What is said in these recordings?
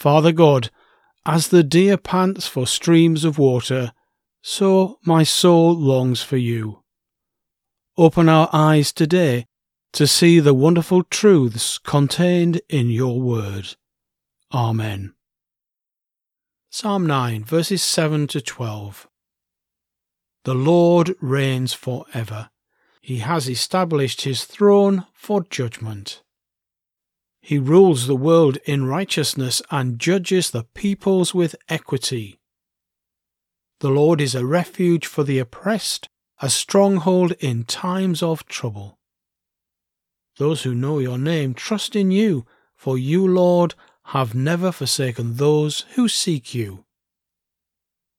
Father God, as the deer pants for streams of water, so my soul longs for you. Open our eyes today to see the wonderful truths contained in your word. Amen. Psalm 9, verses 7 to 12. The Lord reigns for ever. He has established his throne for judgment. He rules the world in righteousness and judges the peoples with equity. The Lord is a refuge for the oppressed, a stronghold in times of trouble. Those who know your name trust in you, for you, Lord, have never forsaken those who seek you.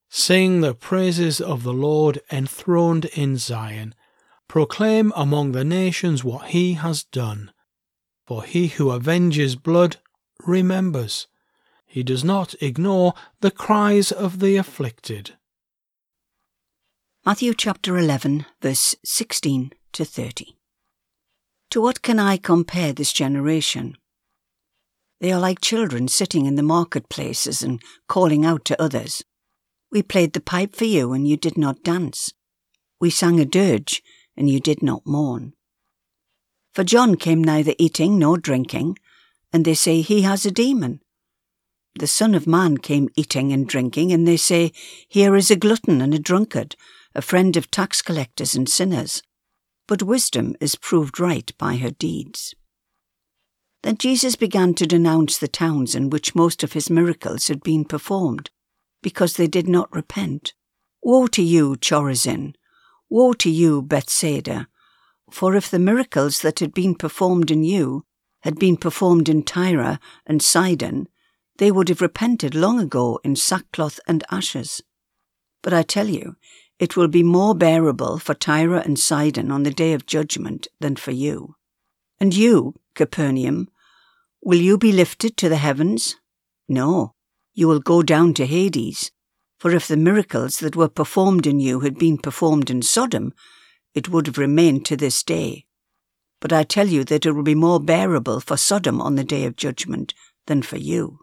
Sing the praises of the Lord enthroned in Zion. Proclaim among the nations what he has done for he who avenges blood remembers. He does not ignore the cries of the afflicted. Matthew chapter 11, verse 16 to 30. To what can I compare this generation? They are like children sitting in the marketplaces and calling out to others. We played the pipe for you, and you did not dance. We sang a dirge, and you did not mourn. For John came neither eating nor drinking, and they say he has a demon. The Son of Man came eating and drinking, and they say, Here is a glutton and a drunkard, a friend of tax collectors and sinners. But wisdom is proved right by her deeds. Then Jesus began to denounce the towns in which most of his miracles had been performed, because they did not repent. Woe to you, Chorazin! Woe to you, Bethsaida! For if the miracles that had been performed in you had been performed in Tyre and Sidon, they would have repented long ago in sackcloth and ashes. But I tell you, it will be more bearable for Tyre and Sidon on the day of judgment than for you. And you, Capernaum, will you be lifted to the heavens? No, you will go down to Hades. For if the miracles that were performed in you had been performed in Sodom, it would have remained to this day. But I tell you that it will be more bearable for Sodom on the day of judgment than for you.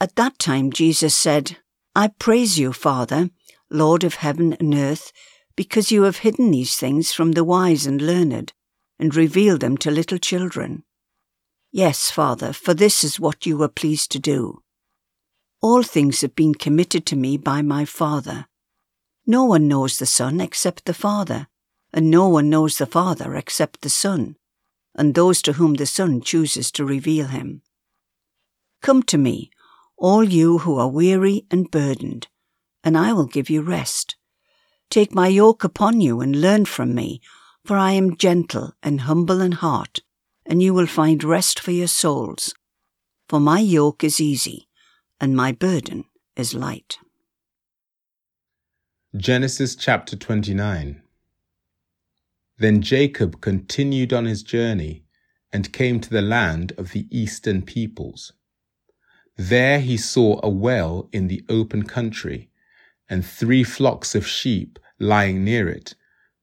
At that time Jesus said, I praise you, Father, Lord of heaven and earth, because you have hidden these things from the wise and learned, and revealed them to little children. Yes, Father, for this is what you were pleased to do. All things have been committed to me by my Father. No one knows the Son except the Father, and no one knows the Father except the Son, and those to whom the Son chooses to reveal him. Come to me, all you who are weary and burdened, and I will give you rest. Take my yoke upon you and learn from me, for I am gentle and humble in heart, and you will find rest for your souls. For my yoke is easy, and my burden is light. Genesis chapter 29 then Jacob continued on his journey and came to the land of the eastern peoples. There he saw a well in the open country and three flocks of sheep lying near it,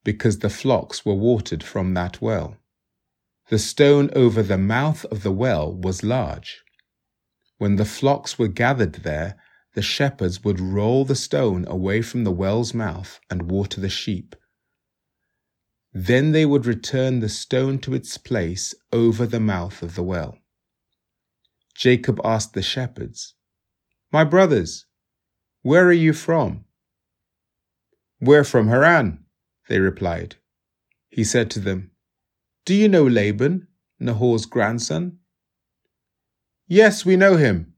because the flocks were watered from that well. The stone over the mouth of the well was large. When the flocks were gathered there, the shepherds would roll the stone away from the well's mouth and water the sheep. Then they would return the stone to its place over the mouth of the well. Jacob asked the shepherds, My brothers, where are you from? We're from Haran, they replied. He said to them, Do you know Laban, Nahor's grandson? Yes, we know him,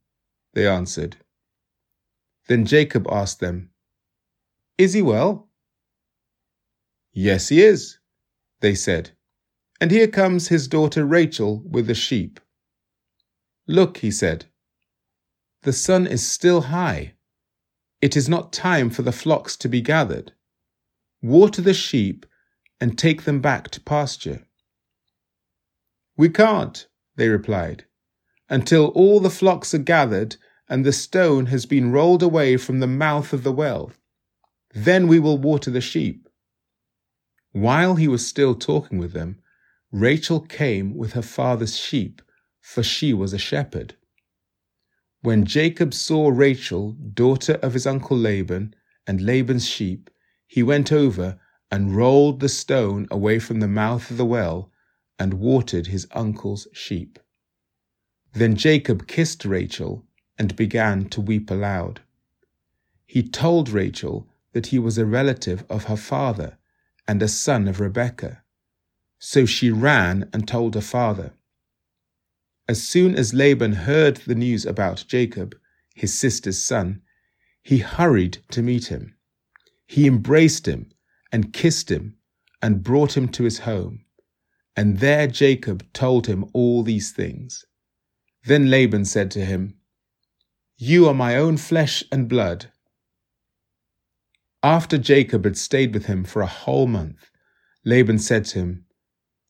they answered. Then Jacob asked them, Is he well? Yes, he is, they said. And here comes his daughter Rachel with the sheep. Look, he said, the sun is still high. It is not time for the flocks to be gathered. Water the sheep and take them back to pasture. We can't, they replied, until all the flocks are gathered and the stone has been rolled away from the mouth of the well. Then we will water the sheep. While he was still talking with them, Rachel came with her father's sheep, for she was a shepherd. When Jacob saw Rachel, daughter of his uncle Laban, and Laban's sheep, he went over and rolled the stone away from the mouth of the well and watered his uncle's sheep. Then Jacob kissed Rachel and began to weep aloud. He told Rachel that he was a relative of her father and a son of Rebekah. So she ran and told her father. As soon as Laban heard the news about Jacob, his sister's son, he hurried to meet him. He embraced him and kissed him and brought him to his home. And there Jacob told him all these things. Then Laban said to him, You are my own flesh and blood. After Jacob had stayed with him for a whole month, Laban said to him,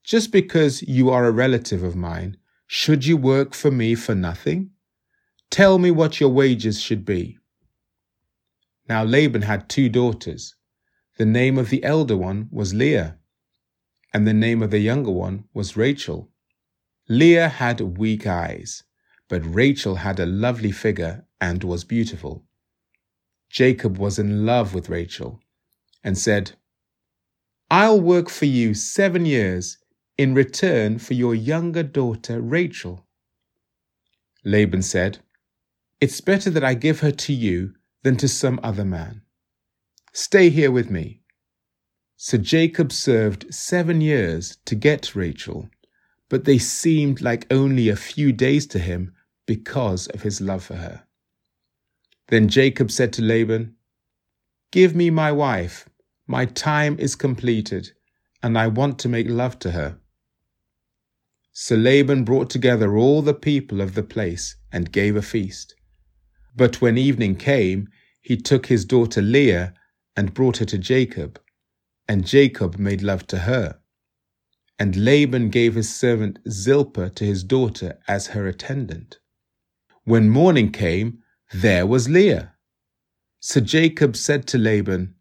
Just because you are a relative of mine, should you work for me for nothing? Tell me what your wages should be. Now Laban had two daughters. The name of the elder one was Leah, and the name of the younger one was Rachel. Leah had weak eyes, but Rachel had a lovely figure and was beautiful. Jacob was in love with Rachel and said, I'll work for you seven years in return for your younger daughter Rachel. Laban said, It's better that I give her to you than to some other man. Stay here with me. So Jacob served seven years to get Rachel, but they seemed like only a few days to him because of his love for her. Then Jacob said to Laban, Give me my wife. My time is completed, and I want to make love to her. So Laban brought together all the people of the place and gave a feast. But when evening came, he took his daughter Leah and brought her to Jacob, and Jacob made love to her. And Laban gave his servant Zilpah to his daughter as her attendant. When morning came, there was Leah. So Jacob said to Laban,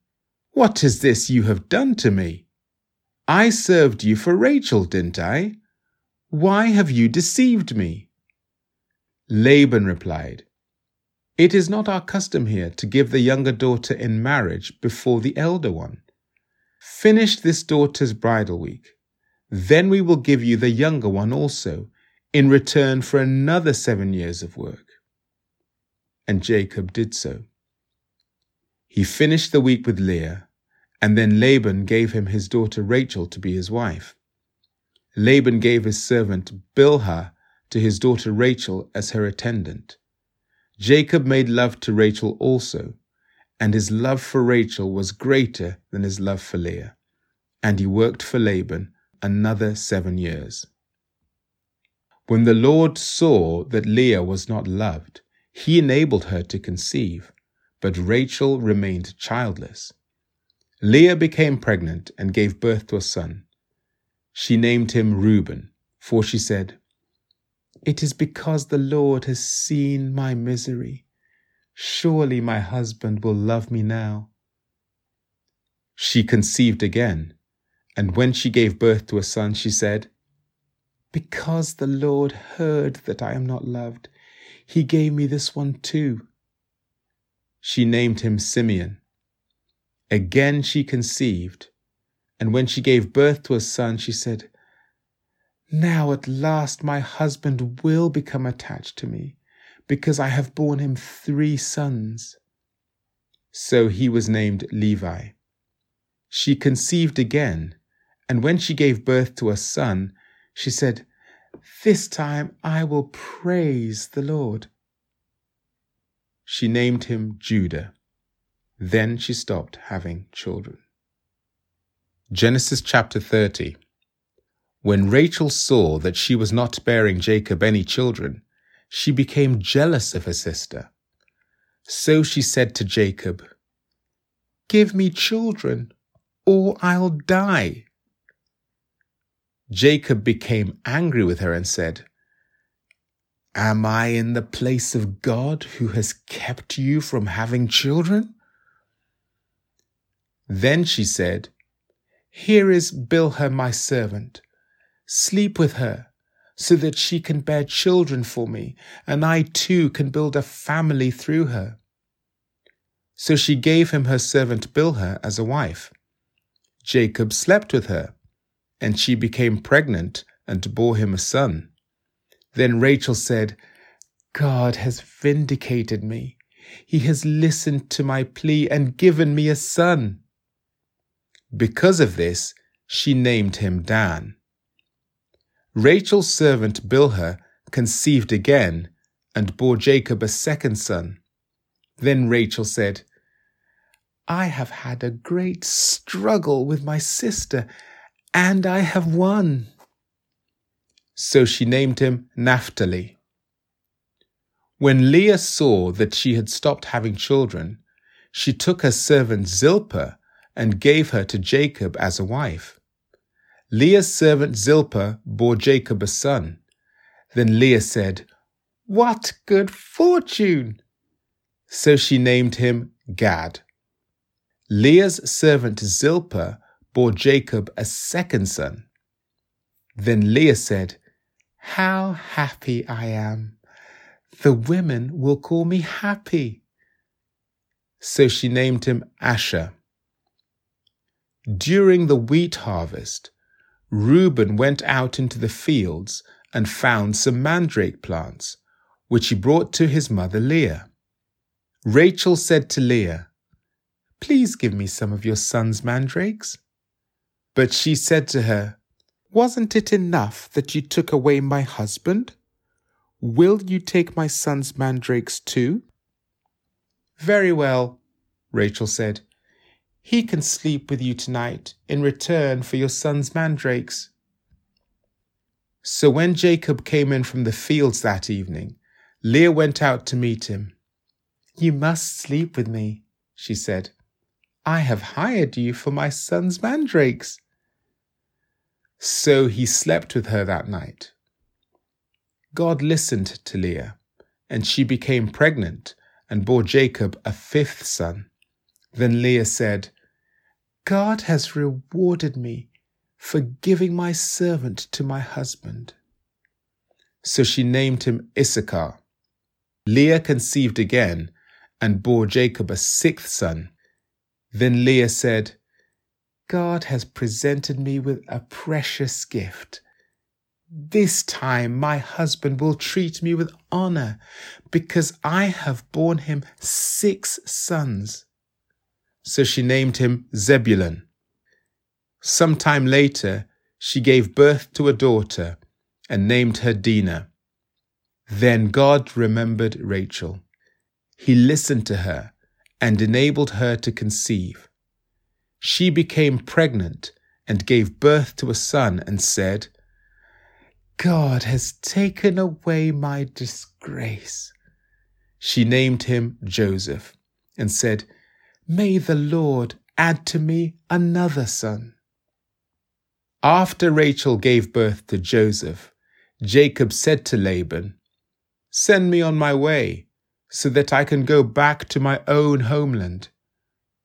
What is this you have done to me? I served you for Rachel, didn't I? Why have you deceived me? Laban replied, It is not our custom here to give the younger daughter in marriage before the elder one. Finish this daughter's bridal week. Then we will give you the younger one also, in return for another seven years of work. And Jacob did so. He finished the week with Leah, and then Laban gave him his daughter Rachel to be his wife. Laban gave his servant Bilhah to his daughter Rachel as her attendant. Jacob made love to Rachel also, and his love for Rachel was greater than his love for Leah, and he worked for Laban another seven years. When the Lord saw that Leah was not loved, he enabled her to conceive, but Rachel remained childless. Leah became pregnant and gave birth to a son. She named him Reuben, for she said, It is because the Lord has seen my misery. Surely my husband will love me now. She conceived again, and when she gave birth to a son, she said, Because the Lord heard that I am not loved, he gave me this one too. She named him Simeon. Again she conceived And when she gave birth to a son, she said, Now at last my husband will become attached to me, because I have borne him three sons. So he was named Levi. She conceived again, and when she gave birth to a son, she said, This time I will praise the Lord. She named him Judah. Then she stopped having children. Genesis chapter 30. When Rachel saw that she was not bearing Jacob any children, she became jealous of her sister. So she said to Jacob, Give me children, or I'll die. Jacob became angry with her and said, Am I in the place of God who has kept you from having children? Then she said, Here is Bilhah my servant. Sleep with her, so that she can bear children for me, and I too can build a family through her. So she gave him her servant Bilhah as a wife. Jacob slept with her, and she became pregnant and bore him a son. Then Rachel said, God has vindicated me. He has listened to my plea and given me a son. Because of this, she named him Dan. Rachel's servant Bilhah conceived again and bore Jacob a second son. Then Rachel said, I have had a great struggle with my sister, and I have won. So she named him Naphtali. When Leah saw that she had stopped having children, she took her servant Zilpah and gave her to Jacob as a wife. Leah's servant Zilpah bore Jacob a son. Then Leah said, What good fortune! So she named him Gad. Leah's servant Zilpah bore Jacob a second son. Then Leah said, How happy I am! The women will call me happy. So she named him Asher. During the wheat harvest, Reuben went out into the fields and found some mandrake plants, which he brought to his mother Leah. Rachel said to Leah, Please give me some of your son's mandrakes. But she said to her, Wasn't it enough that you took away my husband? Will you take my son's mandrakes too? Very well, Rachel said. He can sleep with you tonight in return for your son's mandrakes. So when Jacob came in from the fields that evening, Leah went out to meet him. You must sleep with me, she said. I have hired you for my son's mandrakes. So he slept with her that night. God listened to Leah, and she became pregnant and bore Jacob a fifth son. Then Leah said, God has rewarded me for giving my servant to my husband. So she named him Issachar. Leah conceived again and bore Jacob a sixth son. Then Leah said, God has presented me with a precious gift. This time my husband will treat me with honor because I have borne him six sons. So she named him Zebulun. Some time later, she gave birth to a daughter and named her Dinah. Then God remembered Rachel. He listened to her and enabled her to conceive. She became pregnant and gave birth to a son and said, God has taken away my disgrace. She named him Joseph and said, May the Lord add to me another son. After Rachel gave birth to Joseph, Jacob said to Laban, Send me on my way so that I can go back to my own homeland.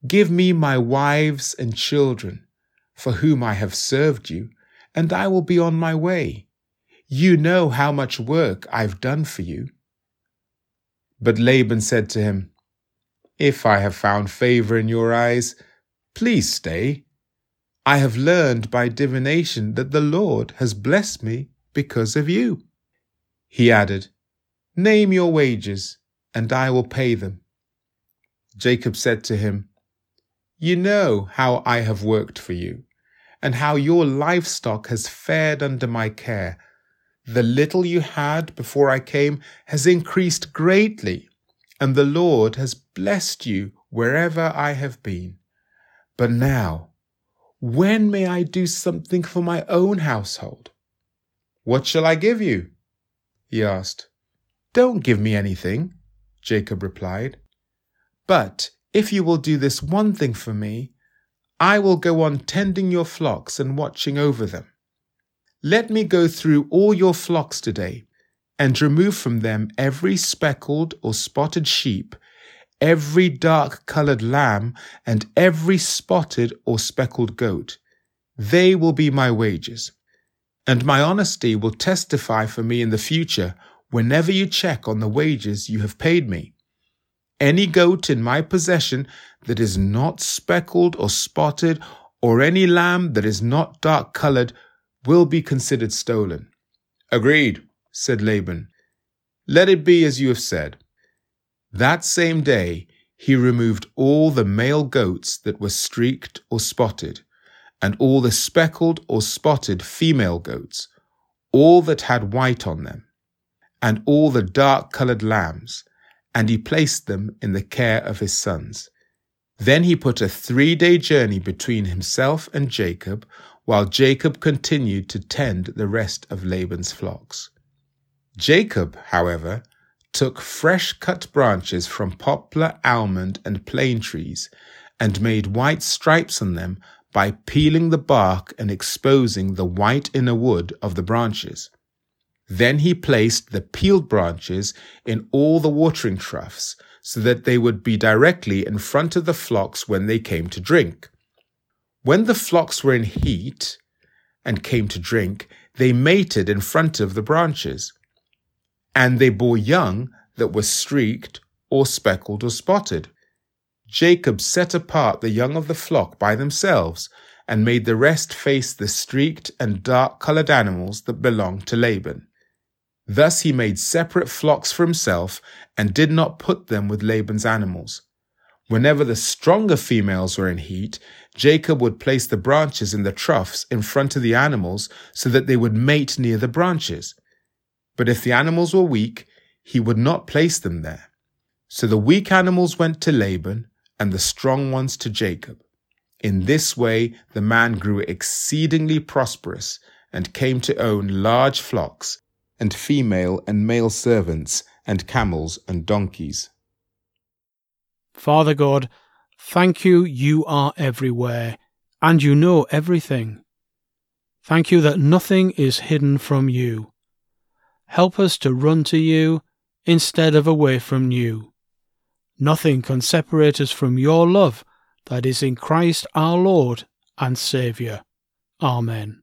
Give me my wives and children, for whom I have served you, and I will be on my way. You know how much work I've done for you. But Laban said to him, If I have found favor in your eyes, please stay. I have learned by divination that the Lord has blessed me because of you. He added, Name your wages, and I will pay them. Jacob said to him, You know how I have worked for you, and how your livestock has fared under my care. The little you had before I came has increased greatly, and the Lord has blessed you wherever I have been. But now, when may I do something for my own household? What shall I give you? He asked. Don't give me anything, Jacob replied. But if you will do this one thing for me, I will go on tending your flocks and watching over them. Let me go through all your flocks today and remove from them every speckled or spotted sheep every dark colored lamb and every spotted or speckled goat. They will be my wages. And my honesty will testify for me in the future whenever you check on the wages you have paid me. Any goat in my possession that is not speckled or spotted, or any lamb that is not dark colored, will be considered stolen. Agreed, said Laban. Let it be as you have said. That same day he removed all the male goats that were streaked or spotted, and all the speckled or spotted female goats, all that had white on them, and all the dark coloured lambs, and he placed them in the care of his sons. Then he put a three day journey between himself and Jacob, while Jacob continued to tend the rest of Laban's flocks. Jacob, however, took fresh cut branches from poplar, almond, and plane trees and made white stripes on them by peeling the bark and exposing the white inner wood of the branches. Then he placed the peeled branches in all the watering troughs so that they would be directly in front of the flocks when they came to drink. When the flocks were in heat and came to drink, they mated in front of the branches and they bore young that were streaked or speckled or spotted. Jacob set apart the young of the flock by themselves and made the rest face the streaked and dark colored animals that belonged to Laban. Thus he made separate flocks for himself and did not put them with Laban's animals. Whenever the stronger females were in heat, Jacob would place the branches in the troughs in front of the animals so that they would mate near the branches. But if the animals were weak, he would not place them there. So the weak animals went to Laban, and the strong ones to Jacob. In this way the man grew exceedingly prosperous, and came to own large flocks, and female and male servants, and camels and donkeys. Father God, thank you, you are everywhere, and you know everything. Thank you that nothing is hidden from you. Help us to run to you instead of away from you. Nothing can separate us from your love that is in Christ our Lord and Saviour. Amen.